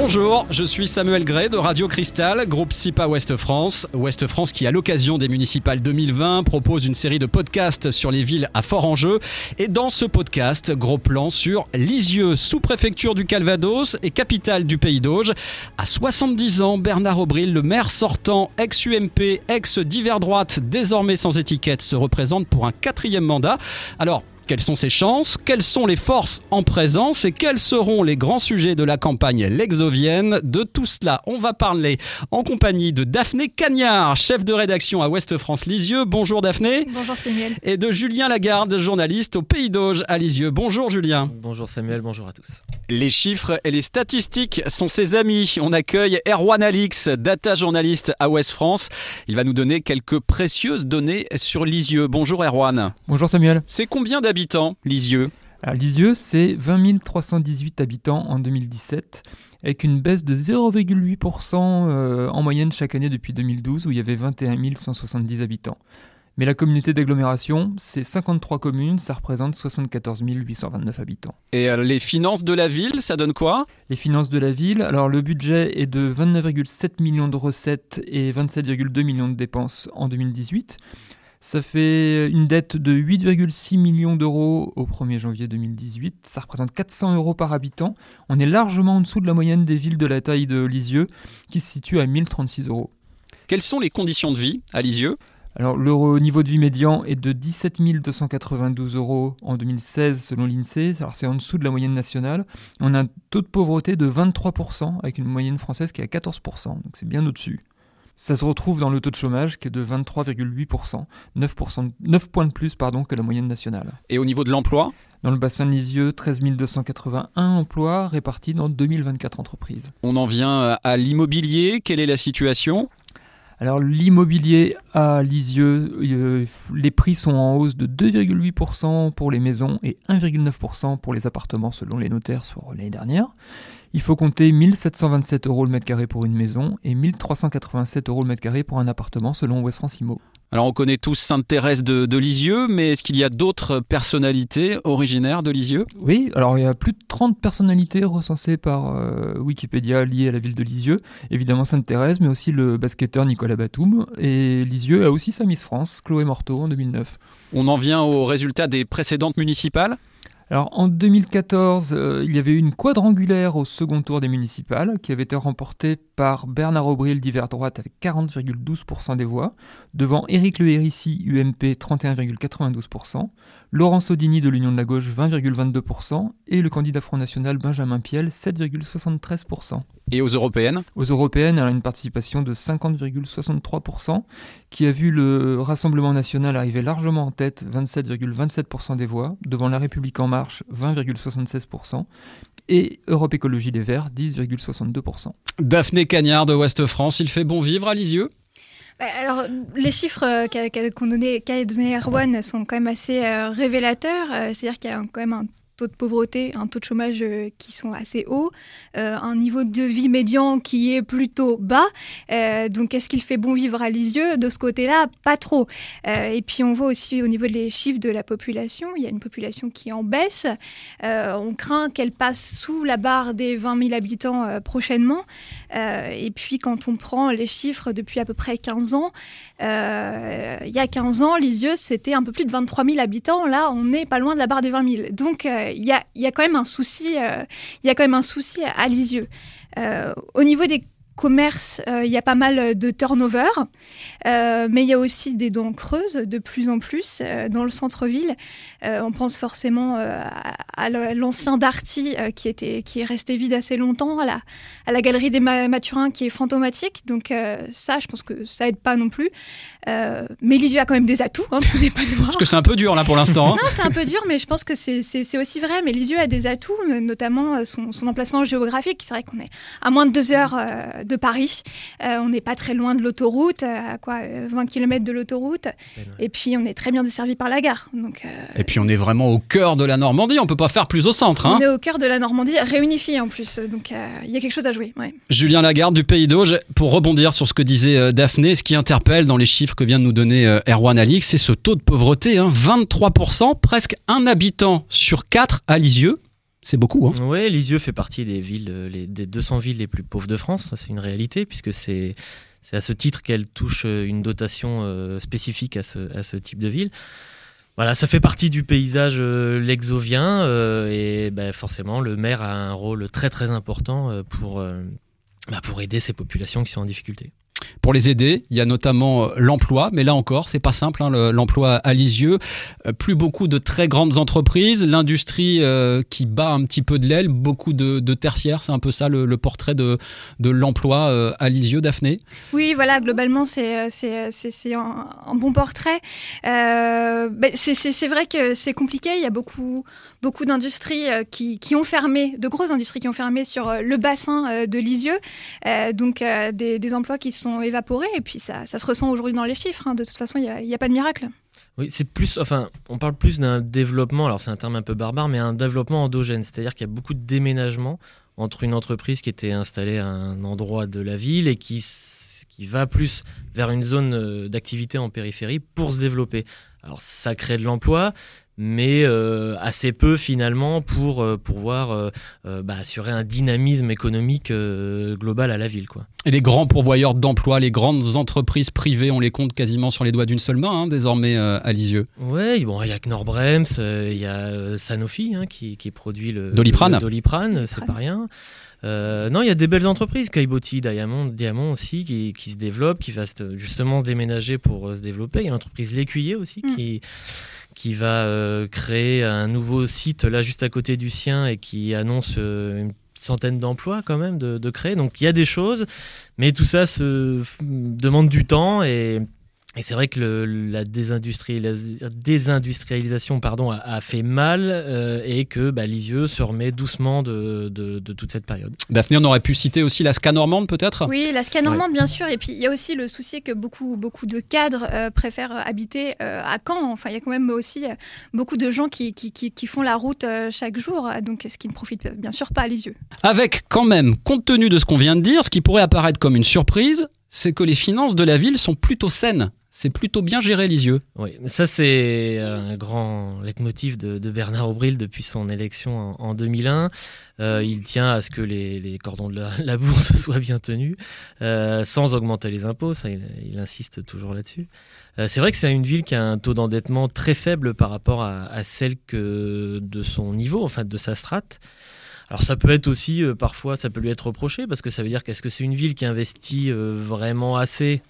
Bonjour, je suis Samuel Gray de Radio Cristal, groupe SIPA Ouest France. Ouest France qui, à l'occasion des municipales 2020, propose une série de podcasts sur les villes à fort enjeu. Et dans ce podcast, gros plan sur Lisieux, sous-préfecture du Calvados et capitale du Pays d'Auge. À 70 ans, Bernard Aubril, le maire sortant, ex-UMP, ex-divers droite, désormais sans étiquette, se représente pour un quatrième mandat. Alors, quelles sont ses chances? Quelles sont les forces en présence? Et quels seront les grands sujets de la campagne lexovienne? De tout cela, on va parler en compagnie de Daphné Cagnard, chef de rédaction à Ouest France Lisieux. Bonjour Daphné. Bonjour Samuel. Et de Julien Lagarde, journaliste au Pays d'Auge à Lisieux. Bonjour Julien. Bonjour Samuel, bonjour à tous. Les chiffres et les statistiques sont ses amis. On accueille Erwan Alix, data journaliste à Ouest France. Il va nous donner quelques précieuses données sur Lisieux. Bonjour Erwan. Bonjour Samuel. C'est combien d'habitants habitants, Lisieux Lisieux, c'est 20 318 habitants en 2017, avec une baisse de 0,8% euh, en moyenne chaque année depuis 2012, où il y avait 21 170 habitants. Mais la communauté d'agglomération, c'est 53 communes, ça représente 74 829 habitants. Et euh, les finances de la ville, ça donne quoi? Les finances de la ville, alors le budget est de 29,7 millions de recettes et 27,2 millions de dépenses en 2018. Ça fait une dette de 8,6 millions d'euros au 1er janvier 2018. Ça représente 400 euros par habitant. On est largement en dessous de la moyenne des villes de la taille de Lisieux, qui se situe à 1036 euros. Quelles sont les conditions de vie à Lisieux? Alors, le niveau de vie médian est de 17 292 euros en 2016 selon l'INSEE. Alors, c'est en dessous de la moyenne nationale. On a un taux de pauvreté de 23% avec une moyenne française qui est à 14%. Donc, c'est bien au-dessus. Ça se retrouve dans le taux de chômage qui est de 23,8%, 9, 9 points de plus pardon, que la moyenne nationale. Et au niveau de l'emploi? Dans le bassin de Lisieux, 13 281 emplois répartis dans 2024 entreprises. On en vient à l'immobilier. Quelle est la situation? Alors l'immobilier à Lisieux, euh, les prix sont en hausse de 2,8% pour les maisons et 1,9% pour les appartements selon les notaires sur l'année dernière. Il faut compter 1727 euros le mètre carré pour une maison et 1387 euros le mètre carré pour un appartement selon West France Immo. Alors on connaît tous Sainte-Thérèse de, Lisieux, mais est-ce qu'il y a d'autres personnalités originaires de Lisieux? Oui, alors il y a plus de 30 personnalités recensées par euh, Wikipédia liées à la ville de Lisieux. Évidemment Sainte-Thérèse, mais aussi le basketteur Nicolas Batum. Et Lisieux a aussi sa Miss France, Chloé Morteau, en 2009. On en vient aux résultats des précédentes municipales? Alors en 2014, euh, il y avait eu une quadrangulaire au second tour des municipales qui avait été remportée par Bernard Aubril d'hiver droite avec 40,12% des voix, devant Éric Le Hérissi UMP 31,92%, Laurent Sodini de l'Union de la gauche 20,22% et le candidat Front National Benjamin Piel 7,73%. Et aux européennes? Aux européennes, elle a une participation de 50,63%, qui a vu le Rassemblement national arriver largement en tête, 27,27% des voix, devant La République en marche, 20,76%, et Europe Écologie Les Verts, 10,62%. Daphné Cagnard de Ouest France, il fait bon vivre à Lisieux bah, alors, les chiffres euh, qu'a donné, donné Erwan sont quand même assez euh, révélateurs. Euh, c'est-à-dire qu'il y a quand même un taux de pauvreté, un taux de chômage euh, qui sont assez hauts, euh, un niveau de vie médian qui est plutôt bas. Euh, donc, est-ce qu'il fait bon vivre à Lisieux De ce côté-là, pas trop. et puis, on voit aussi au niveau des chiffres de la population, il y a une population qui en baisse. on craint qu'elle passe sous la barre des 20 000 habitants prochainement. et puis, quand on prend les chiffres depuis à peu près 15 ans, il y a 15 ans, Lisieux, c'était un peu plus de 23 000 habitants. Là, on n'est pas loin de la barre des 20 000. Donc, il y a, quand même un souci, euh, il y a quand même un souci à, Lisieux. Euh, au niveau des commerces, euh, il y a pas mal de turnover, mais il y a aussi des dents creuses de plus en plus dans le centre-ville. on pense forcément à, l'ancien Darty qui, était, qui est resté vide assez longtemps, à la, à la galerie des Mathurins qui est fantomatique. Donc ça, je pense que ça aide pas non plus. Euh, mais Lisieux a quand même des atouts, hein, tout n'est pas noir. Parce que c'est un peu dur là pour l'instant. Hein. non, c'est un peu dur, mais je pense que c'est aussi vrai. Mais Lisieux a des atouts, euh, notamment euh, son, emplacement géographique. C'est vrai qu'on est à moins de deux heures de Paris. on n'est pas très loin de l'autoroute, à quoi 20 km de l'autoroute. Et puis on est très bien desservi par la gare. Donc, Et puis on est vraiment au cœur de la Normandie. On peut pas faire plus au centre. Hein. On est au cœur de la Normandie, réunifié en plus. Donc il y a quelque chose à jouer. Julien Lagarde du Pays d'Auge, pour rebondir sur ce que disait Daphné, ce qui interpelle dans les chiffres que vient de nous donner euh, Erwan Alix, c'est ce taux de pauvreté, 23%, hein, presque un habitant sur quatre à Lisieux. C'est beaucoup. Hein. Oui, Lisieux fait partie des villes, des 200 villes les plus pauvres de France. C'est une réalité puisque c'est à ce titre qu'elle touche une dotation spécifique à ce, type de ville. Voilà, ça fait partie du paysage lexovien et ben, forcément le maire a un rôle très très important pour, bah, pour aider ces populations qui sont en difficulté pour les aider. Il y a notamment euh, l'emploi, mais là encore, c'est pas simple, hein, l'emploi à Lisieux. Euh, plus beaucoup de très grandes entreprises, l'industrie euh, qui bat un petit peu de l'aile, beaucoup de, tertiaires, c'est un peu ça le, portrait de, de l'emploi à Lisieux, Daphné? Oui, voilà, globalement, c'est un, un, bon portrait. Ben, c'est vrai que c'est compliqué, il y a beaucoup, beaucoup d'industries qui, qui, ont fermé, de grosses industries qui ont fermé sur le bassin de Lisieux, donc des, des emplois qui sont évaporés et puis ça, ça se ressent aujourd'hui dans les chiffres. Hein. De toute façon, il n'y a, pas de miracle. Oui, c'est plus, enfin, on parle plus d'un développement, alors c'est un terme un peu barbare, mais un développement endogène, c'est-à-dire qu'il y a beaucoup de déménagements entre une entreprise qui était installée à un endroit de la ville et qui, qui va plus vers une zone euh, d'activité en périphérie pour se développer. Alors ça crée de l'emploi, mais euh, assez peu finalement pour euh, pouvoir euh, bah, assurer un dynamisme économique global à la ville. Quoi. Et les grands pourvoyeurs d'emplois, les grandes entreprises privées, on les compte quasiment sur les doigts d'une seule main hein, désormais à Lisieux. Oui, bon, il y a Knorr-Brems, il y a Sanofi hein, qui, qui, produit le Doliprane, Doliprane c'est pas rien. non, il y a des belles entreprises, Kaiboti, Diamond, Diamond aussi, qui, qui, se développent, qui va justement déménager pour se développer. Il y a l'entreprise L'Écuyer aussi, mm. qui, qui va euh, créer un nouveau site là juste à côté du sien et qui annonce euh, une centaine d'emplois quand même de, de, créer. Donc il y a des choses, mais tout ça se demande du temps et et c'est vrai que la, désindustrialisation pardon, a, fait mal euh, et que bah, Lisieux se remet doucement de, toute cette période. Daphné, on aurait pu citer aussi la SCA normande peut-être? Oui, la SCA normande bien sûr. Et puis il y a aussi le souci que beaucoup, beaucoup de cadres euh, préfèrent habiter euh, à Caen. Enfin, il y a quand même aussi beaucoup de gens qui, qui, qui font la route chaque jour, donc ce qui ne profite bien sûr pas à Lisieux. Avec quand même, compte tenu de ce qu'on vient de dire, ce qui pourrait apparaître comme une surprise, c'est que les finances de la ville sont plutôt saines c'est plutôt bien géré Lisieux. Oui, ça c'est un grand leitmotiv de, de Bernard Aubril depuis son élection en, 2001. Euh, il tient à ce que les, cordons de la, bourse soient bien tenus, euh, sans augmenter les impôts, ça il, insiste toujours là-dessus. Euh, c'est vrai que c'est une ville qui a un taux d'endettement très faible par rapport à, celle que de son niveau, enfin de sa strate. Alors ça peut être aussi parfois, ça peut lui être reproché parce que ça veut dire qu'est-ce que c'est une ville qui investit vraiment assez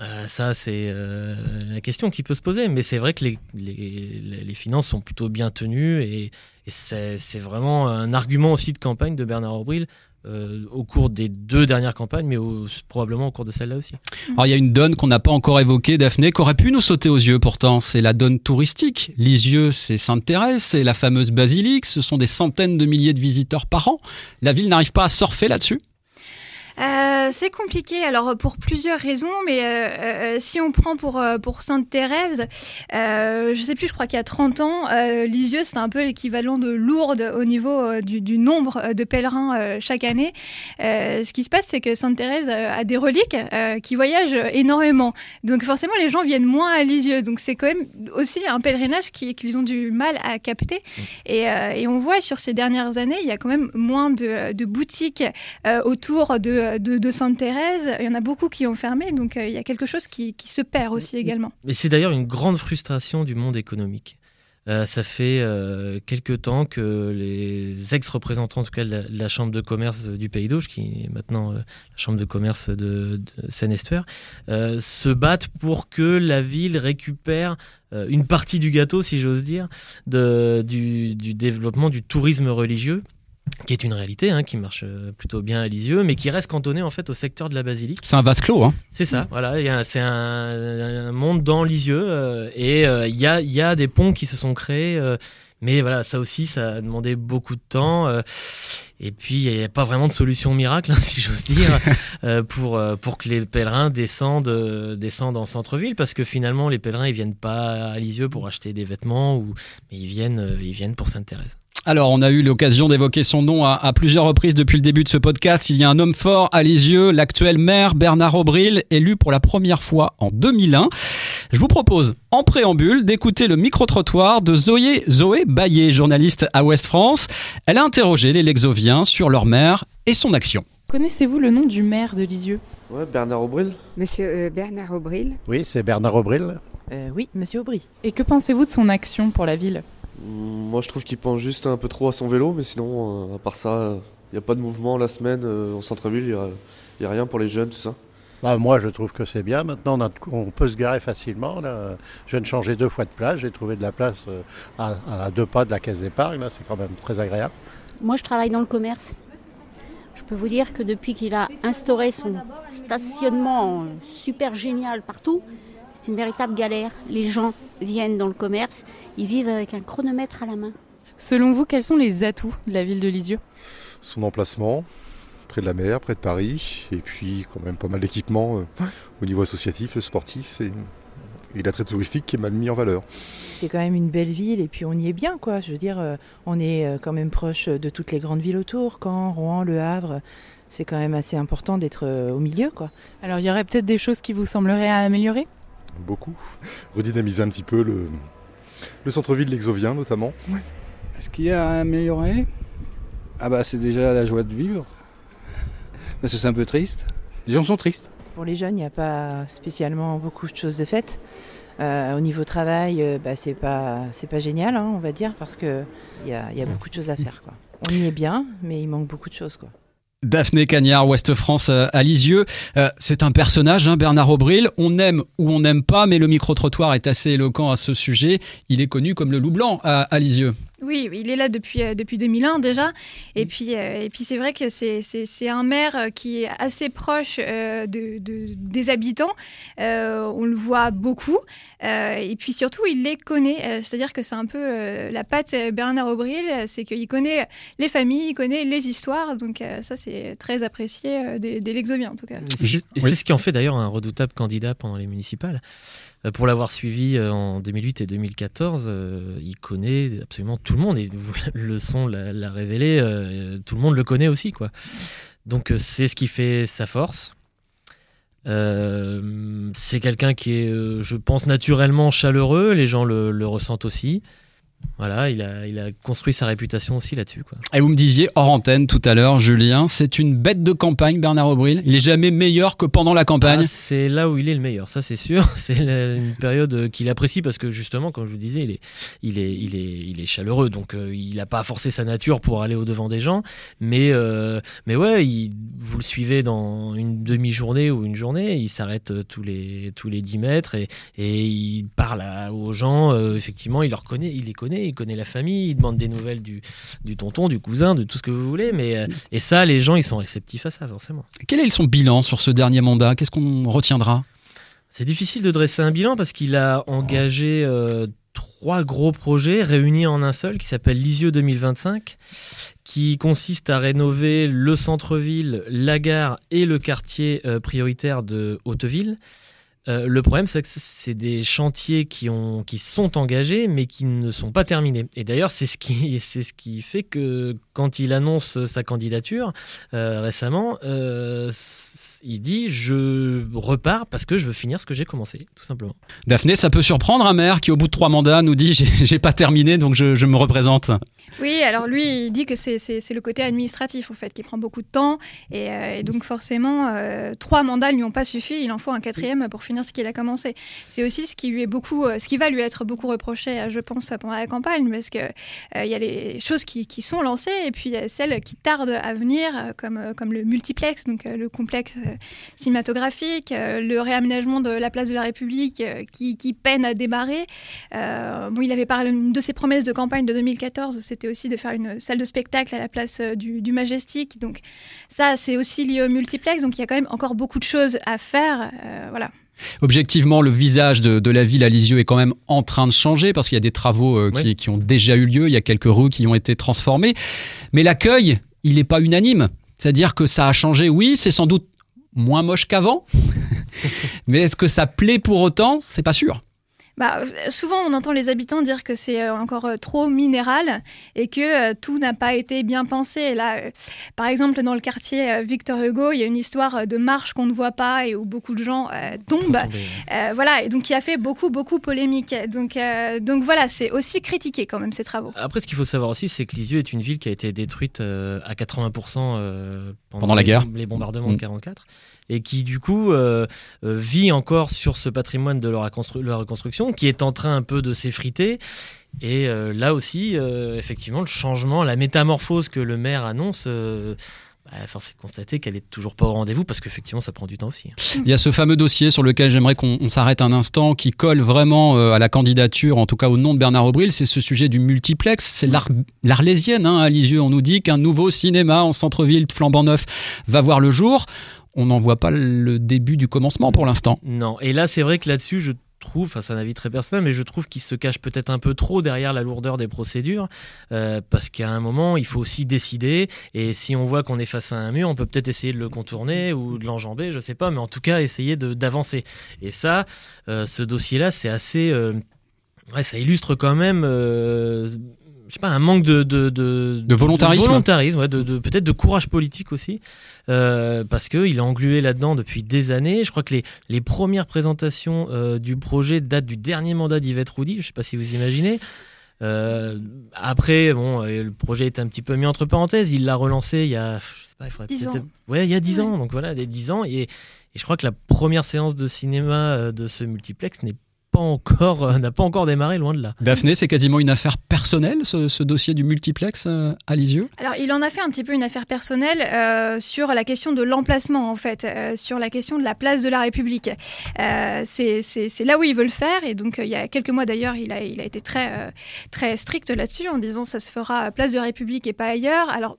euh, ça, c'est euh, la question qui peut se poser. Mais c'est vrai que les, finances sont plutôt bien tenues et, c'est vraiment un argument aussi de campagne de Bernard Aubry euh, au cours des deux dernières campagnes, mais probablement au cours de celle-là aussi. Alors il y a une donne qu'on n'a pas encore évoquée, Daphné, qui aurait pu nous sauter aux yeux pourtant, c'est la donne touristique. Lisieux, c'est Sainte-Thérèse, c'est la fameuse basilique, ce sont des centaines de milliers de visiteurs par an. La ville n'arrive pas à surfer là-dessus euh, c'est compliqué, alors pour plusieurs raisons, mais euh, euh, si on prend pour, pour Sainte-Thérèse, je sais plus, je crois qu'il y a 30 ans, Lisieux, c'est un peu l'équivalent de Lourdes au niveau du, nombre de pèlerins chaque année. ce qui se passe, c'est que Sainte-Thérèse a des reliques qui voyagent énormément. Donc forcément, les gens viennent moins à Lisieux. Donc c'est quand même aussi un pèlerinage qu'ils ont du mal à capter. Mmh. Et, et, on voit sur ces dernières années, il y a quand même moins de, de boutiques autour de de, Sainte-Thérèse. Il y en a beaucoup qui ont fermé, donc euh, il y a quelque chose qui, se perd aussi également. Mais c'est d'ailleurs une grande frustration du monde économique. Euh, ça fait euh, quelques temps que les ex-représentants, en tout cas de la, Chambre de commerce du Pays d'Auge, qui est maintenant la Chambre de commerce de, Seine-Estuaire, se battent pour que la ville récupère une partie du gâteau, si j'ose dire, du, développement du tourisme religieux qui est une réalité, hein, qui marche euh, plutôt bien à Lisieux, mais qui reste cantonné en fait au secteur de la basilique. C'est un vase clos, hein C'est ça, voilà, c'est un, monde dans Lisieux, euh, et euh, il y, a, y, a, des ponts qui se sont créés, mais voilà, ça aussi, ça a demandé beaucoup de temps, et puis il n'y a pas vraiment de solution miracle, hein, si j'ose dire, pour, pour que les pèlerins descendent, descendent en centre-ville, parce que finalement, les pèlerins, ils viennent pas à Lisieux pour acheter des vêtements, ou, mais ils viennent, ils viennent pour Sainte-Thérèse. Alors, on a eu l'occasion d'évoquer son nom à, plusieurs reprises depuis le début de ce podcast. Il y a un homme fort à Lisieux, l'actuel maire Bernard Aubril, élu pour la première fois en 2001. Je vous propose, en préambule, d'écouter le micro-trottoir de Zoé, Zoé Baillet, journaliste à Ouest France. Elle a interrogé les Lexoviens sur leur maire et son action. Connaissez-vous le nom du maire de Lisieux? Ouais, Bernard Aubril. Monsieur euh, Bernard Aubril. Oui, c'est Bernard Aubril. Euh, oui, monsieur Aubry. Et que pensez-vous de son action pour la ville? Moi, je trouve qu'il pense juste un peu trop à son vélo, mais sinon, euh, à part ça, il n'y a pas de mouvement la semaine en centre-ville, il n'y a, rien pour les jeunes, tout ça. Bah, moi, je trouve que c'est bien. Maintenant, on, peut se garer facilement. Là. Je viens de changer deux fois de place. J'ai trouvé de la place à, à, deux pas de la caisse d'épargne. C'est quand même très agréable. Moi, je travaille dans le commerce. Je peux vous dire que depuis qu'il a instauré son stationnement super génial partout, c'est une véritable galère. Les gens viennent dans le commerce, ils vivent avec un chronomètre à la main. Selon vous, quels sont les atouts de la ville de Lisieux? Son emplacement, près de la mer, près de Paris, et puis quand même pas mal d'équipements euh, au niveau associatif, sportif, et, et l'attrait touristique qui est mal mis en valeur. C'est quand même une belle ville, et puis on y est bien, quoi. Je veux dire, euh, on est euh, quand même proche de toutes les grandes villes autour, Caen, Rouen, Le Havre. C'est quand même assez important d'être au milieu, quoi. Alors, il y aurait peut-être des choses qui vous sembleraient à améliorer? Beaucoup. Redynamiser un petit peu le, le centre-ville l'exovien notamment. Est-ce qu'il y a à améliorer Ah bah c'est déjà la joie de vivre. Parce que c'est un peu triste. Les gens sont tristes. Pour les jeunes, il n'y a pas spécialement beaucoup de choses de faites. Euh, au niveau travail, euh, bah, c'est pas c'est pas génial, hein, on va dire, parce que il y a, y a, beaucoup de choses à faire. Quoi. On y est bien, mais il manque beaucoup de choses. Quoi. Daphné Cagnard, Ouest France euh, à Lisieux. Euh, c'est un personnage, hein, Bernard Aubril. On aime ou on n'aime pas, mais le micro-trottoir est assez éloquent à ce sujet. Il est connu comme le loup blanc à Lisieux. Oui, il est là depuis, euh, depuis 2001 déjà. Et puis, euh, et puis c'est vrai que c'est un maire euh, qui est assez proche de, des habitants. on le voit beaucoup. et puis surtout, il les connaît. C'est-à-dire que c'est un peu la patte Bernard Aubril, c'est qu'il connaît les familles, il connaît les histoires. Donc ça, c'est très apprécié des, des Lexoviens en tout cas. Et c'est ce qui en fait d'ailleurs un redoutable candidat pendant les municipales. Euh, pour l'avoir suivi euh, en 2008 et 2014, euh, il connaît absolument tout le monde et le son l'a révélé, tout le monde le connaît aussi quoi. Donc c'est ce qui fait sa force. c'est quelqu'un qui est, je pense, naturellement chaleureux, les gens le ressentent aussi. Voilà, il a, il a construit sa réputation aussi là-dessus. Et vous me disiez hors antenne tout à l'heure, Julien, c'est une bête de campagne, Bernard Aubril. Il est jamais meilleur que pendant la campagne. Ah, c'est là où il est le meilleur, ça c'est sûr. C'est une période qu'il apprécie parce que justement, comme je vous disais, il est, il est, il est, il est chaleureux, donc euh, il n'a pas forcé sa nature pour aller au devant des gens. Mais, euh, mais ouais, il, vous le suivez dans une demi-journée ou une journée, il s'arrête tous les, tous les 10 mètres et, et il parle aux gens. Euh, effectivement, il leur connaît, il les connaît il connaît la famille, il demande des nouvelles du, du tonton, du cousin, de tout ce que vous voulez. Mais, euh, et ça, les gens, ils sont réceptifs à ça, forcément. Quel est son bilan sur ce dernier mandat? Qu'est-ce qu'on retiendra? C'est difficile de dresser un bilan parce qu'il a engagé euh, trois gros projets réunis en un seul qui s'appelle Lisieux 2025 qui consiste à rénover le centre-ville, la gare et le quartier euh, prioritaire de Hauteville. Euh, le problème, c'est que c'est des chantiers qui, ont, qui sont engagés, mais qui ne sont pas terminés. Et d'ailleurs, c'est ce qui, c'est ce qui fait que quand il annonce sa candidature euh, récemment, euh, il dit je repars parce que je veux finir ce que j'ai commencé, tout simplement. Daphné, ça peut surprendre un maire qui, au bout de trois mandats, nous dit j'ai pas terminé, donc je, me représente. Oui, alors lui, il dit que c'est le côté administratif en fait qui prend beaucoup de temps, et, donc forcément, trois mandats ne lui ont pas suffi. Il en faut un quatrième pour finir ce qu'il a commencé. C'est aussi ce qui lui est beaucoup, euh, ce qui va lui être beaucoup reproché, euh, je pense, pendant la campagne, parce que euh, il y a les choses qui, sont lancées et puis il y a celles qui tardent à venir, comme comme le multiplex, donc le complexe cinématographique, le réaménagement de la place de la République, qui, peine à démarrer. bon, il avait parlé de ses promesses de campagne de 2014, c'était aussi de faire une salle de spectacle à la place du, du Majestic. Donc ça, c'est aussi lié au multiplex. Donc il y a quand même encore beaucoup de choses à faire. voilà. Objectivement, le visage de, la ville à Lisieux est quand même en train de changer parce qu'il y a des travaux euh, qui, ont déjà eu lieu, il y a quelques rues qui ont été transformées. Mais l'accueil, il n'est pas unanime. C'est-à-dire que ça a changé, oui, c'est sans doute moins moche qu'avant. Mais est-ce que ça plaît pour autant? C'est pas sûr. Bah, souvent, on entend les habitants dire que c'est euh, encore euh, trop minéral et que euh, tout n'a pas été bien pensé. Et là, par exemple, dans le quartier Victor Hugo, il y a une histoire de marche qu'on ne voit pas et où beaucoup de gens tombent. voilà, et donc qui a fait beaucoup, beaucoup polémique. Donc, donc voilà, c'est aussi critiqué quand même ces travaux. Après, ce qu'il faut savoir aussi, c'est que Lisieux est une ville qui a été détruite à 80% pendant, la guerre, les bombardements de 44 et qui du coup euh, euh, vit encore sur ce patrimoine de la, reconstruction qui est en train un peu de s'effriter. Et euh, là aussi, effectivement, le changement, la métamorphose que le maire annonce, bah, force est de constater qu'elle est toujours pas au rendez-vous parce qu'effectivement ça prend du temps aussi. Hein. Il y a ce fameux dossier sur lequel j'aimerais qu'on s'arrête un instant qui colle vraiment à la candidature, en tout cas au nom de Bernard Aubril, c'est ce sujet du multiplex. C'est l'Arlésienne hein, à Lisieux. On nous dit qu'un nouveau cinéma en centre-ville flambant neuf va voir le jour on n'en voit pas le début du commencement pour l'instant. Non, et là c'est vrai que là-dessus je trouve, enfin c'est un avis très personnel, mais je trouve qu'il se cache peut-être un peu trop derrière la lourdeur des procédures, euh, parce qu'à un moment il faut aussi décider, et si on voit qu'on est face à un mur, on peut peut-être essayer de le contourner ou de l'enjamber, je sais pas, mais en tout cas essayer d'avancer. Et ça, euh, ce dossier-là, c'est assez... Euh, ouais, ça illustre quand même je sais pas, un manque de, de, de, volontarisme, de, volontarisme ouais, de, peut-être de courage politique aussi, euh, parce qu'il est englué là-dedans depuis des années. Je crois que les, les premières présentations euh, du projet datent du dernier mandat d'Yvette Roudy, je sais pas si vous imaginez. Euh, après, bon, le projet est un petit peu mis entre parenthèses. Il l'a relancé il y a, je sais pas, il faudrait 10 ans. Ouais, il y a 10 ans. Donc voilà, des 10 ans. Et, et, je crois que la première séance de cinéma de ce multiplex n'est encore, euh, n'a pas encore démarré, loin de là. Daphné, c'est quasiment une affaire personnelle, ce, dossier du multiplex euh, à Lisieux Alors, il en a fait un petit peu une affaire personnelle euh, sur la question de l'emplacement, en fait, sur la question de la place de la République. c'est là où il veut le faire, et donc il y a quelques mois d'ailleurs, il a, il a été très, très strict là-dessus, en disant ça se fera place de la République et pas ailleurs. Alors,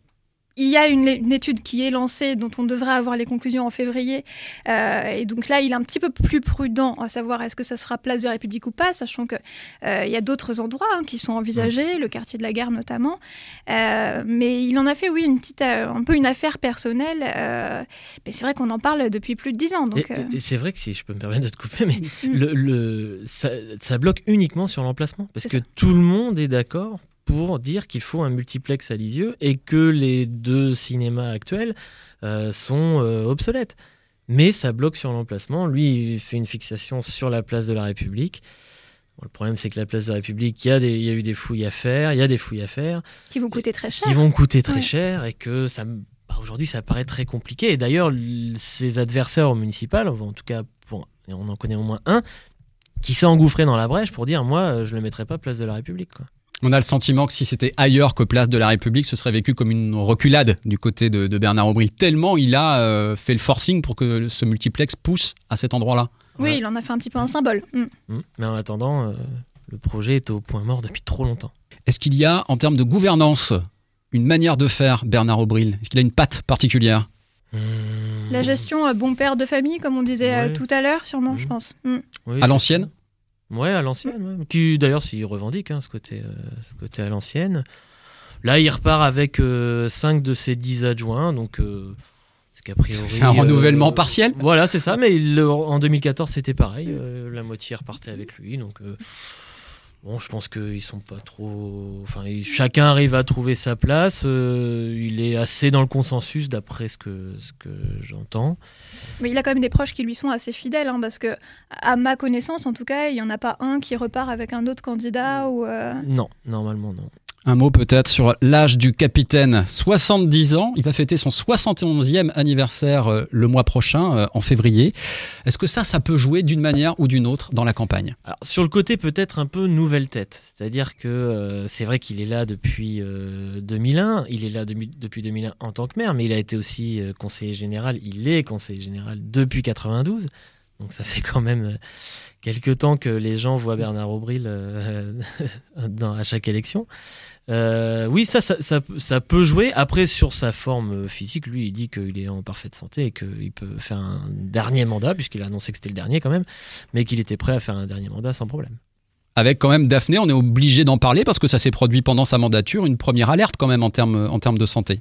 il y a une, étude qui est lancée dont on devrait avoir les conclusions en février. Euh, et donc là, il est un petit peu plus prudent à savoir est-ce que ça sera place de la République ou pas, sachant qu'il euh, y a d'autres endroits hein, qui sont envisagés, le quartier de la gare notamment. Euh, mais il en a fait, oui, une petite, un peu une affaire personnelle. mais c'est vrai qu'on en parle depuis plus de dix ans. Donc, et, c'est vrai que si je peux me permettre de te couper, mais mm. le, ça, bloque uniquement sur l'emplacement. Parce que tout le monde est d'accord pour dire qu'il faut un multiplex à Lisieux et que les deux cinémas actuels euh, sont euh, obsolètes. Mais ça bloque sur l'emplacement. Lui, il fait une fixation sur la place de la République. le problème, c'est que la place de la République, il y, a des, il y a eu des fouilles à faire, il y a des fouilles à faire. Qui vont coûter très cher. Qui vont coûter très cher et que ça, bah, aujourd'hui, ça paraît très compliqué. Et d'ailleurs, ses adversaires au municipal, en tout cas, on en connaît au moins un, qui s'est engouffré dans la brèche pour dire Moi, je ne le mettrai pas place de la République. Quoi. On a le sentiment que si c'était ailleurs que place de la République, ce serait vécu comme une reculade du côté de, Bernard Aubry. Tellement il a euh, fait le forcing pour que ce multiplex pousse à cet endroit-là. Oui, il en a fait un petit peu un symbole. Mm. Mm. Mais en attendant, euh, le projet est au point mort depuis trop longtemps. Est-ce qu'il y a, en termes de gouvernance, une manière de faire Bernard Aubry Est-ce qu'il a une patte particulière? La gestion euh, bon père de famille, comme on disait tout à l'heure, sûrement, je hmm. pense. Mm. à l'ancienne? Ouais, à l'ancienne. Qui d'ailleurs s'y revendique hein, ce côté, euh, ce côté à l'ancienne. Là, il repart avec 5 euh, de ses 10 adjoints, donc euh, c'est un renouvellement partiel? Voilà, c'est ça. Mais en 2014, c'était pareil. la moitié repartait avec lui, donc. Bon, je pense qu'ils sont pas trop. Enfin, chacun arrive à trouver sa place. Euh, il est assez dans le consensus d'après ce que, ce que j'entends. Mais il a quand même des proches qui lui sont assez fidèles, hein, parce que, à ma connaissance, en tout cas, il n'y en a pas un qui repart avec un autre candidat ou. Euh, non, normalement non. Un mot peut-être sur l'âge du capitaine. 70 ans, il va fêter son 71e anniversaire euh, le mois prochain, euh, en février. Est-ce que ça, ça peut jouer d'une manière ou d'une autre dans la campagne? Sur le côté peut-être un peu nouvelle tête. C'est-à-dire que euh, c'est vrai qu'il est là depuis 2001, il est là depuis 2001 en tant que maire, mais il a été aussi conseiller général, il est conseiller général depuis 92. Donc ça fait quand même quelques temps que les gens voient Bernard Aubril à chaque élection. Euh, oui, ça ça, peut jouer. Après, sur sa forme physique, lui, il dit qu'il est en parfaite santé et qu'il peut faire un dernier mandat, puisqu'il a annoncé que c'était le dernier quand même, mais qu'il était prêt à faire un dernier mandat sans problème. Avec quand même Daphné, on est obligé d'en parler parce que ça s'est produit pendant sa mandature, une première alerte quand même en termes, en termes de santé.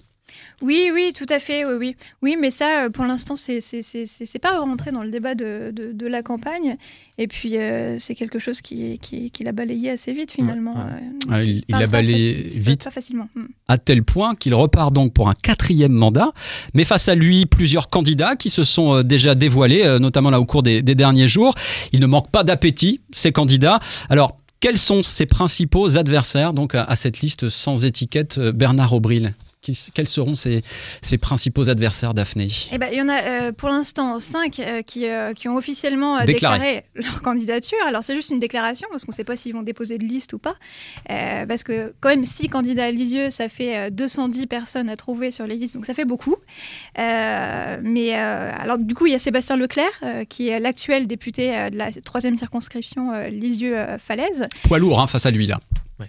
Oui, oui, tout à fait, oui, oui. Oui, mais ça, euh, pour l'instant, c'est c'est pas rentré dans le débat de, de, de la campagne. Et puis, euh, c'est quelque chose qui, qui, qui l'a balayé assez vite, finalement. Ouais. Euh, Ah, il l'a balayé vite. Pas facilement. Mm. à tel point qu'il repart donc pour un quatrième mandat. Mais face à lui, plusieurs candidats qui se sont déjà dévoilés, notamment là au cours des, des derniers jours. Il ne manque pas d'appétit, ces candidats. Alors, quels sont ses principaux adversaires donc à, à cette liste sans étiquette Bernard Aubril? Quels seront ses, ses principaux adversaires, Daphné? Eh ben, il y en a euh, pour l'instant cinq euh, qui, euh, qui ont officiellement Déclaré. déclaré leur candidature. Alors c'est juste une déclaration parce qu'on ne sait pas s'ils vont déposer de liste ou pas. Parce que quand même six candidats à Lisieux, ça fait euh, 210 personnes à trouver sur les listes, donc ça fait beaucoup. Mais alors du coup il y a Sébastien Leclerc qui est l'actuel député de la troisième circonscription Lisieux-Falaise. Poids lourd hein, face à lui là.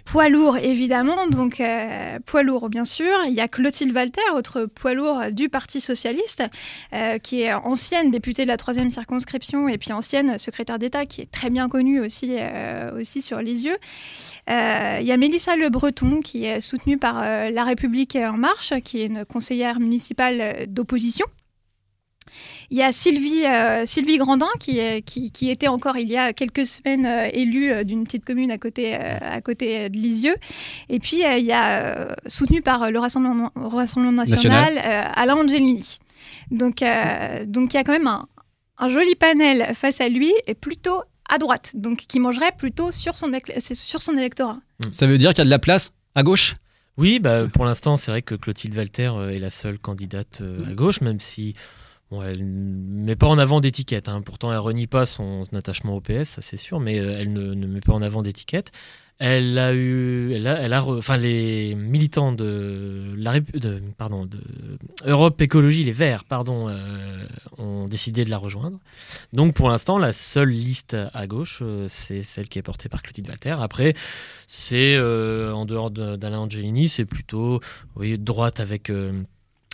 Poids lourd, évidemment, donc euh, poids lourd, bien sûr. Il y a Clotilde Walter, autre poids lourd du Parti Socialiste, euh, qui est ancienne députée de la troisième circonscription et puis ancienne secrétaire d'État, qui est très bien connue aussi, euh, aussi sur Lisieux. Euh, il y a Mélissa Le Breton, qui est soutenue par La République En Marche, qui est une conseillère municipale d'opposition. Il y a Sylvie, euh, Sylvie Grandin qui, est- qui, qui était encore il y a quelques semaines euh, élue euh, d'une petite commune à côté, euh, à côté de Lisieux. Et puis euh, il y a, euh, soutenu par euh, le Rassemblement, Rassemblement National, National. euh, Alain Angelini. Donc euh, donc il y a quand même un, un joli panel face à lui et plutôt à droite, donc qui mangerait plutôt sur son, sur son électorat. Ça veut dire qu'il y a de la place à gauche? Oui, bah, pour l'instant, c'est vrai que Clotilde Walter euh, est la seule candidate euh, à gauche, même si elle ne met pas en avant d'étiquette. hein. Pourtant, elle renie pas son attachement au PS, ça c'est sûr, mais euh, elle ne, met pas en avant d'étiquette. Elle a eu, elle a, enfin les militants de la de, pardon, de Europe Écologie, les Verts, pardon, euh, ont décidé de la rejoindre. Donc pour l'instant, la seule liste à gauche, euh, c'est celle qui est portée par Clotilde Walter. Après, c'est en dehors de- d'Alain Angelini, c'est plutôt oui, droite avec,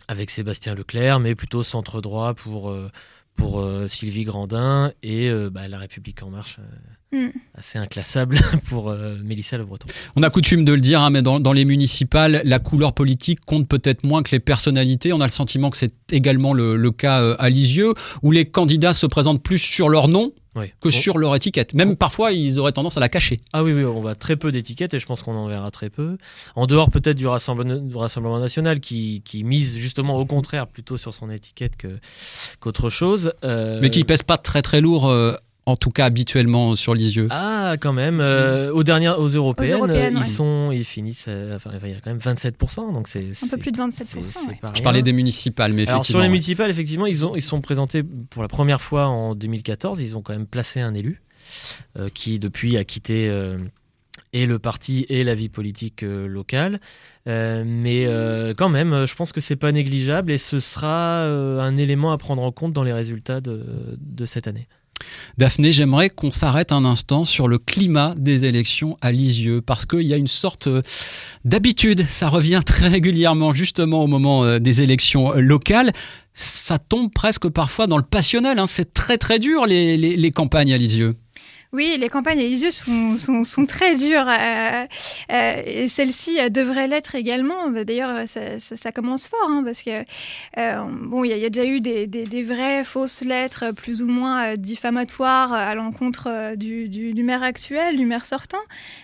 avec Sébastien Leclerc, mais plutôt centre droit pour, euh, pour euh, Sylvie Grandin et euh, bah, La République En Marche, euh, Mm. assez inclassable pour euh, Mélissa Le Breton. On a coutume de le dire, hein, mais dans, dans les municipales, la couleur politique compte peut-être moins que les personnalités. On a le sentiment que c'est également le, le cas euh, à Lisieux, où les candidats se présentent plus sur leur nom Oui. que sur leur étiquette. Même parfois, ils auraient tendance à la cacher. Ah oui, oui, on voit très peu d'étiquettes et je pense qu'on en verra très peu. En dehors peut-être du Rassemblement, du Rassemblement national qui, qui mise justement au contraire plutôt sur son étiquette que, qu'autre chose. Euh, Mais qui pèsent pas très très lourd, euh, en tout cas habituellement sur Lisieux. Ah, quand même. euh, aux dernières, aux européennes, européennes, ils ouais. sont, ils finissent. euh, enfin, il y a quand même 27%, donc c'est. Un peu plus de 27%. c'est- c'est ouais. pas Je parlais des municipales, mais Alors sur les municipales, effectivement, ils ont, ils sont présentés pour la première fois en 2014. Ils ont quand même placé un élu euh, qui depuis a quitté. euh, et le parti et la vie politique euh, locale. Euh, mais euh, quand même, je pense que c'est pas négligeable et ce sera euh, un élément à prendre en compte dans les résultats de, de cette année. Daphné, j'aimerais qu'on s'arrête un instant sur le climat des élections à Lisieux, parce qu'il y a une sorte euh, d'habitude, ça revient très régulièrement justement au moment euh, des élections euh, locales. Ça tombe presque parfois dans le passionnel, hein. c'est très très dur les, les- les campagnes à Lisieux. Oui, les campagnes religieuses sont, sont, sont très dures euh, euh, et celle-ci devrait l'être également. Bah, D'ailleurs, ça, commence fort hein, parce que euh, bon, il y, a- déjà eu des, vraies fausses lettres plus ou moins diffamatoires à l'encontre du, maire actuel, du maire sortant.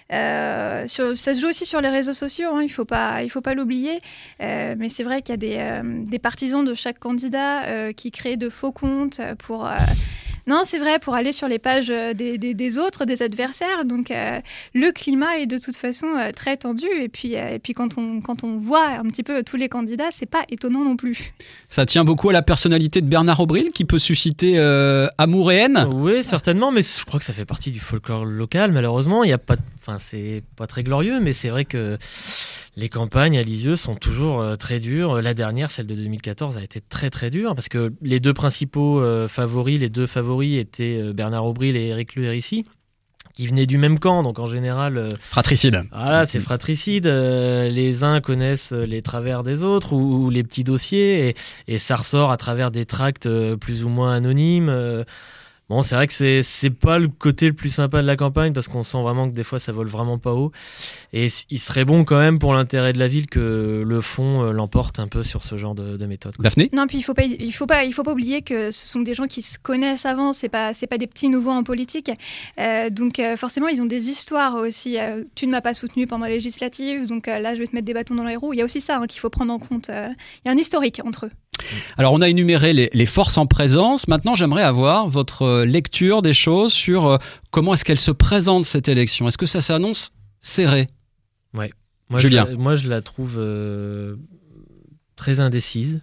Ça se joue aussi sur les réseaux sociaux. hein, il faut pas, il faut pas l'oublier. Mais c'est vrai qu'il y a des, partisans de chaque candidat qui créent de faux comptes pour non, c'est vrai, pour aller sur les pages euh, des, des- des autres, des adversaires. Donc, euh, le climat est de toute façon euh, très tendu. Et puis, euh, et puis quand, on, quand on voit un petit peu tous les candidats, c'est pas étonnant non plus. Ça tient beaucoup à la personnalité de Bernard Aubril qui peut susciter euh, amour et haine? Oui, certainement, mais je crois que ça fait partie du folklore local. Malheureusement, il y a pas, de- enfin, c'est pas très glorieux, mais c'est vrai que les campagnes à Lisieux sont toujours euh, très dures. La dernière, celle de 2014, a été très très dure parce que les deux principaux euh, favoris, les deux favoris étaient euh, Bernard Aubril et Éric Hérissi, qui venaient du même camp, donc en général. Fratricide. voilà, c'est fratricide. les uns connaissent les travers des autres ou, ou les petits dossiers et, et ça ressort à travers des tracts plus ou moins anonymes. Bon, c'est vrai que c'est c'est pas le côté le plus sympa de la campagne parce qu'on sent vraiment que des fois ça vole vraiment pas haut. Et il serait bon quand même pour l'intérêt de la ville que le fond euh, l'emporte un peu sur ce genre de, de méthode. Daphné? Non, puis il faut pas, il faut pas, il faut pas oublier que ce sont des gens qui se connaissent avant. C'est pas, c'est pas des petits nouveaux en politique. Euh, donc euh, forcément, ils ont des histoires aussi. Euh, tu ne m'as pas soutenu pendant la législative, donc euh, là, je vais te mettre des bâtons dans les roues. Il y a aussi ça hein, qu'il faut prendre en compte. Euh, Il y a un historique entre eux. Alors, on a énuméré les, les forces en présence. Maintenant, j'aimerais avoir votre euh, lecture des choses sur euh, comment est-ce qu'elle se présente cette élection. Est-ce que ça s'annonce serré? Ouais. Moi, Julien. Je la, moi, je la trouve euh, très indécise.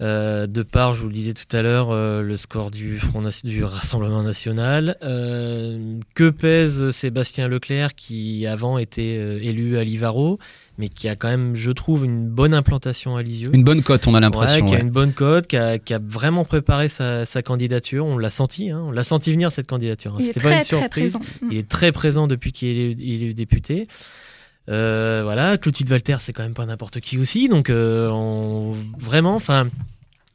Euh, de part, je vous le disais tout à l'heure, euh, le score du, Front Nation- du Rassemblement National. Euh, que pèse Sébastien Leclerc, qui avant était élu à Livaro, mais qui a quand même, je trouve, une bonne implantation à Lisieux. Une bonne cote, on a l'impression. Ouais, qui a une bonne cote, qui a, qui a vraiment préparé sa, sa candidature. On l'a senti, hein, on l'a senti venir cette candidature. hein. Il est C'était très, pas une surprise. présent. Mm. Il est très présent depuis qu'il est, il est député. Euh, voilà, Clotilde Walter, c'est quand même pas n'importe qui aussi. Donc, euh, on- vraiment, enfin,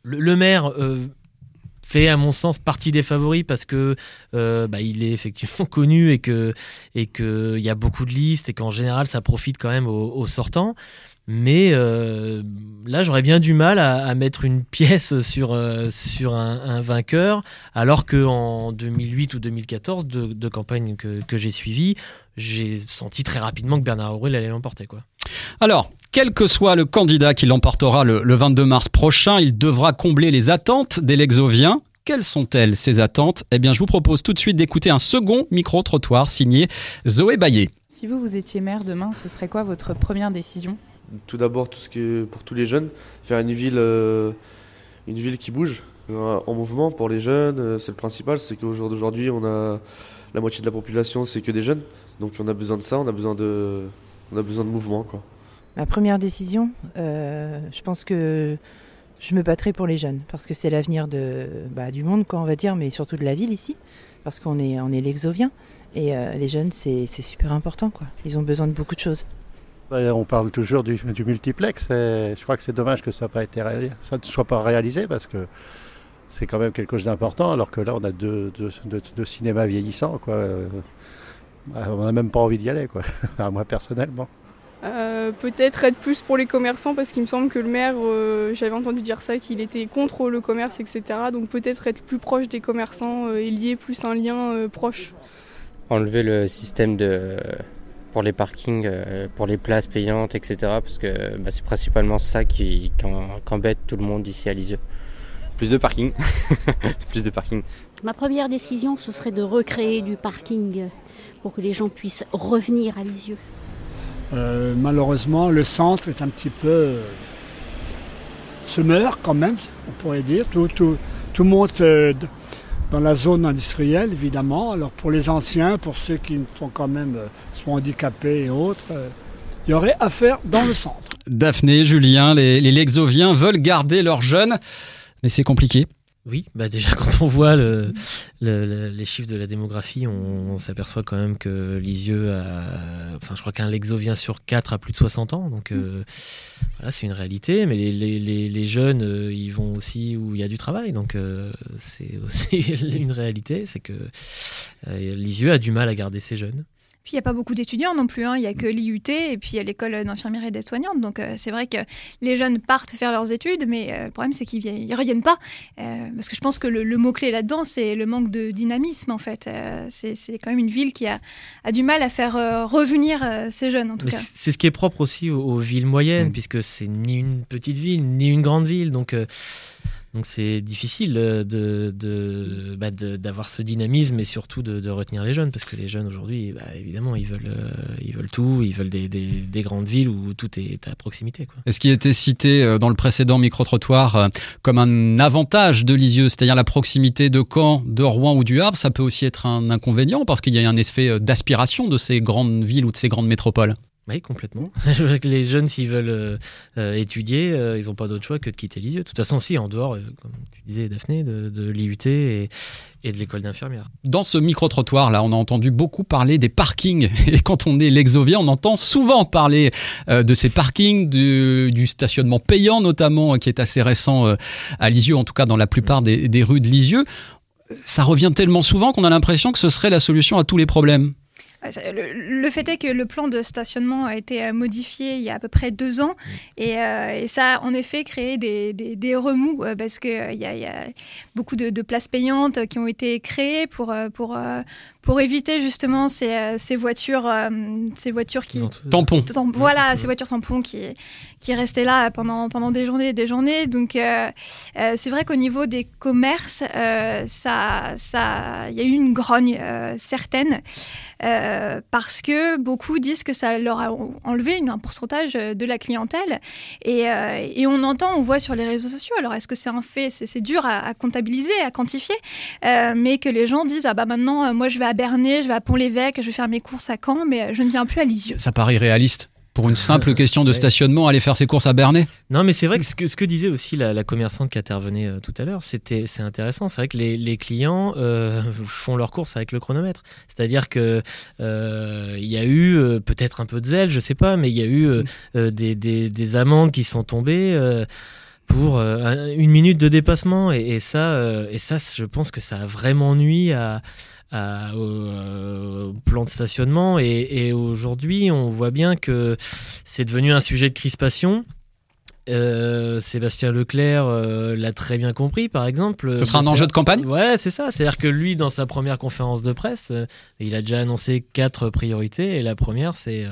le, le maire euh, fait, à mon sens, partie des favoris parce que euh, bah, il est effectivement connu et que il y a beaucoup de listes et qu'en général, ça profite quand même aux sortants. Mais euh, là, j'aurais bien du mal à, à mettre une pièce sur, euh, sur un, un vainqueur, alors qu'en 2008 ou 2014, de, de campagne que, que j'ai suivie, j'ai senti très rapidement que Bernard Aurel allait l'emporter. quoi. Alors, quel que soit le candidat qui l'emportera le, le 22 mars prochain, il devra combler les attentes des Lexoviens. Quelles sont-elles, ces attentes? Eh bien, je vous propose tout de suite d'écouter un second micro-trottoir signé Zoé Bayet. Si vous, vous étiez maire demain, ce serait quoi votre première décision? Tout d'abord, tout ce pour tous les jeunes, faire une ville, euh, une ville qui bouge, euh, en mouvement pour les jeunes. euh, c'est le principal, c'est qu'au jour d'aujourd'hui, on a la moitié de la population, c'est que des jeunes. Donc on a besoin de ça, on a besoin de, on a besoin de mouvement, quoi. Ma première décision, je pense que je me battrai pour les jeunes, parce que c'est l'avenir de, bah, du monde, quoi, on va dire, mais surtout de la ville ici, parce qu'on est, on est l'exovien, et les jeunes, c'est c'est super important, quoi. Ils ont besoin de beaucoup de choses. On parle toujours du, du multiplex. et je crois que c'est dommage que ça n'a pas été réalisé, ça ne soit pas réalisé parce que c'est quand même quelque chose d'important. Alors que là, on a deux, deux, deux- deux cinémas vieillissants. Quoi. Euh, On n'a même pas envie d'y aller, quoi. Enfin, moi personnellement. Euh, Peut-être être plus pour les commerçants parce qu'il me semble que le maire, euh, j'avais entendu dire ça, qu'il était contre le commerce, etc. Donc peut-être être plus proche des commerçants euh, et lier plus un lien euh, proche. enlever le système de pour les parkings, euh, pour les places payantes, etc. Parce que bah, c'est principalement ça qui, qui en- qui embête tout le monde ici à Lisieux. Plus de parking. Plus de parking. Ma première décision, ce serait de recréer du parking pour que les gens puissent revenir à Lisieux. Euh, malheureusement, le centre est un petit peu. euh, se meurt quand même, on pourrait dire. Tout, tout, tout monte euh, dans la zone industrielle, évidemment. Alors pour les anciens, pour ceux qui sont quand même euh, sont handicapés et autres, euh, il y aurait à faire dans le centre. Daphné, Julien, les, les Lexoviens veulent garder leurs jeunes, mais c'est compliqué. Oui, bah déjà quand on voit le, le- le- les chiffres de la démographie, on, s'aperçoit quand même que Lisieux a, enfin je crois qu'un Lexovien sur 4 a plus de 60 ans, donc euh, voilà c'est une réalité. Mais les, les- les- les jeunes, euh, ils vont aussi où il y a du travail, donc euh, c'est aussi une réalité, c'est que euh, Lisieux a du mal à garder ses jeunes. Puis il n'y a pas beaucoup d'étudiants non plus, hein. il n'y a que l'IUT et puis il y a l'école d'infirmière et d'aide-soignante. Donc euh, c'est vrai que les jeunes partent faire leurs études, mais euh, le problème c'est qu'ils ne reviennent pas. Euh, parce que je pense que le, le mot-clé là-dedans, c'est le manque de dynamisme en fait. Euh, c'est quand même une ville qui a, a du mal à faire euh, revenir euh, ces jeunes en tout Mais cas. c'est ce qui est propre aussi aux, aux villes moyennes, puisque c'est ni une petite ville, ni une grande ville. Donc, euh, donc c'est difficile euh, bah, de- d'avoir ce dynamisme et surtout de, retenir les jeunes, parce que les jeunes aujourd'hui, bah, évidemment, ils veulent, euh, ils veulent tout, ils veulent des, des, des grandes villes où tout est à proximité. Quoi. Et ce qui était cité euh, dans le précédent micro-trottoir comme un avantage de Lisieux, c'est-à-dire la proximité de Caen, de Rouen ou du Havre, ça peut aussi être un inconvénient parce qu'il y a un effet d'aspiration de ces grandes villes ou de ces grandes métropoles. Oui, complètement. Les jeunes, s'ils veulent euh, euh, étudier, euh, ils n'ont pas d'autre choix que de quitter Lisieux. De toute façon, aussi, en dehors, comme tu disais, Daphné, de, l'IUT et, de l'école d'infirmière. Dans ce micro-trottoir, là, on a entendu beaucoup parler des parkings. Et quand on est l'exovien, on entend souvent parler de ces parkings, du, stationnement payant notamment, qui est assez récent à Lisieux, en tout cas dans la plupart des, des rues de Lisieux. ça revient tellement souvent qu'on a l'impression que ce serait la solution à tous les problèmes. Le, le, fait est que le plan de stationnement a été euh, modifié il y a à peu près deux ans et, euh, et ça a en effet créé des, des, des remous euh, parce qu'il y, y, a beaucoup de, de, places payantes qui ont été créées pour, pour, pour éviter justement ces, ces voitures, ces voitures qui... Tampons. voilà, ces voitures tampons qui, qui restaient là pendant, pendant des journées et des journées. Donc c'est vrai qu'au niveau des commerces, ça, ça, il y a eu une grogne certaine. Euh, parce que beaucoup disent que ça leur a enlevé un pourcentage de la clientèle. Et, euh, et on entend, on voit sur les réseaux sociaux, alors est-ce que c'est un fait? C'est dur à, comptabiliser, à quantifier, euh, mais que les gens disent, ah bah maintenant, moi je vais à Bernay, je vais à Pont-l'Évêque, je vais faire mes courses à Caen, mais je ne viens plus à Lisieux. Ça paraît réaliste pour une simple question de stationnement, aller faire ses courses à Bernay Non, mais c'est vrai que ce, que ce que disait aussi la, la commerçante qui intervenait euh, tout à l'heure, c'était c'est intéressant. C'est vrai que les, les clients euh, font leurs courses avec le chronomètre. C'est-à-dire que euh, il y a eu peut-être un peu de zèle, je sais pas, mais il y a eu euh, des, des, des, amendes qui sont tombées pour une minute de dépassement et, et ça, et ça, je pense que ça a vraiment nuit à à, au, au, plan de stationnement. Et, et aujourd'hui, on voit bien que c'est devenu un sujet de crispation. Euh, Sébastien Leclerc euh, l'a très bien compris, par exemple. Ce sera un enjeu de campagne Ouais, c'est ça. C'est-à-dire que lui, dans sa première conférence de presse, euh, il a déjà annoncé quatre priorités. Et la première, c'est euh,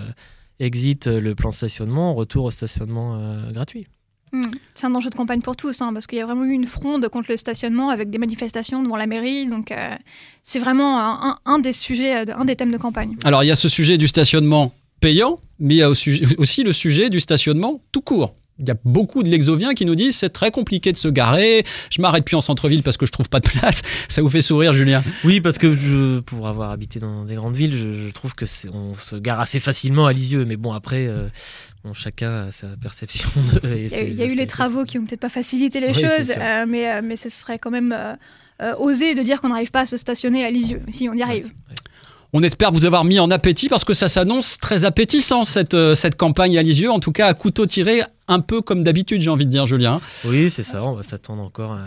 exit le plan de stationnement, retour au stationnement gratuit. Mmh. C'est un enjeu de campagne pour tous, hein, parce qu'il y a vraiment eu une fronde contre le stationnement avec des manifestations devant la mairie. Donc, euh, c'est vraiment un, un, des sujets, un des thèmes de campagne. Alors, il y a ce sujet du stationnement payant, mais il y a aussi le sujet du stationnement tout court. Il y a beaucoup de Lexoviens qui nous disent c'est très compliqué de se garer, je m'arrête plus en centre-ville parce que je trouve pas de place. Ça vous fait sourire, Julien? Oui, parce que je, pour avoir habité dans des grandes villes, je, je trouve que on se gare assez facilement à Lisieux. Mais bon, après, euh, bon, chacun a sa perception. De, il y a, il y a eu les travaux qui ont peut-être pas facilité les oui, choses, euh, mais, euh, mais ce serait quand même euh, osé de dire qu'on n'arrive pas à se stationner à Lisieux. Si on y arrive. Ouais, ouais. On espère vous avoir mis en appétit parce que ça s'annonce très appétissant cette, cette campagne à Lisieux, en tout cas à couteau tiré, un peu comme d'habitude, j'ai envie de dire, Julien. Oui, c'est ça, on va s'attendre encore à,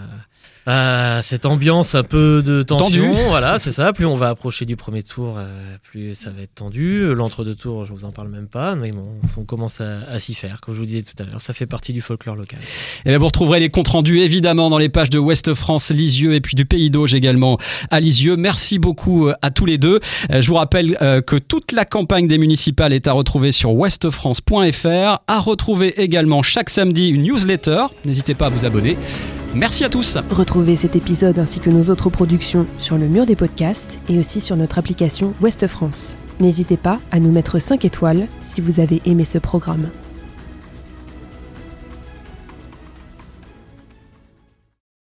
cette ambiance un peu de tension. Tendu. Voilà, c'est ça. Plus on va approcher du premier tour, euh, plus ça va être tendu. L'entre-deux tours, je vous en parle même pas, mais bon, on commence à, à s'y faire, comme je vous disais tout à l'heure. Ça fait partie du folklore local. Et bien vous retrouverez les comptes rendus évidemment dans les pages de Ouest France, Lisieux et puis du Pays d'Auge également à Lisieux. Merci beaucoup euh, à tous les deux. Je vous rappelle que toute la campagne des municipales est à retrouver sur ouestfrance.fr, à retrouver chaque samedi une newsletter. N'hésitez pas à vous abonner. Merci à tous. Retrouvez cet épisode ainsi que nos autres productions sur le mur des podcasts et aussi sur notre application Ouest France. N'hésitez pas à nous mettre 5 étoiles si vous avez aimé ce programme.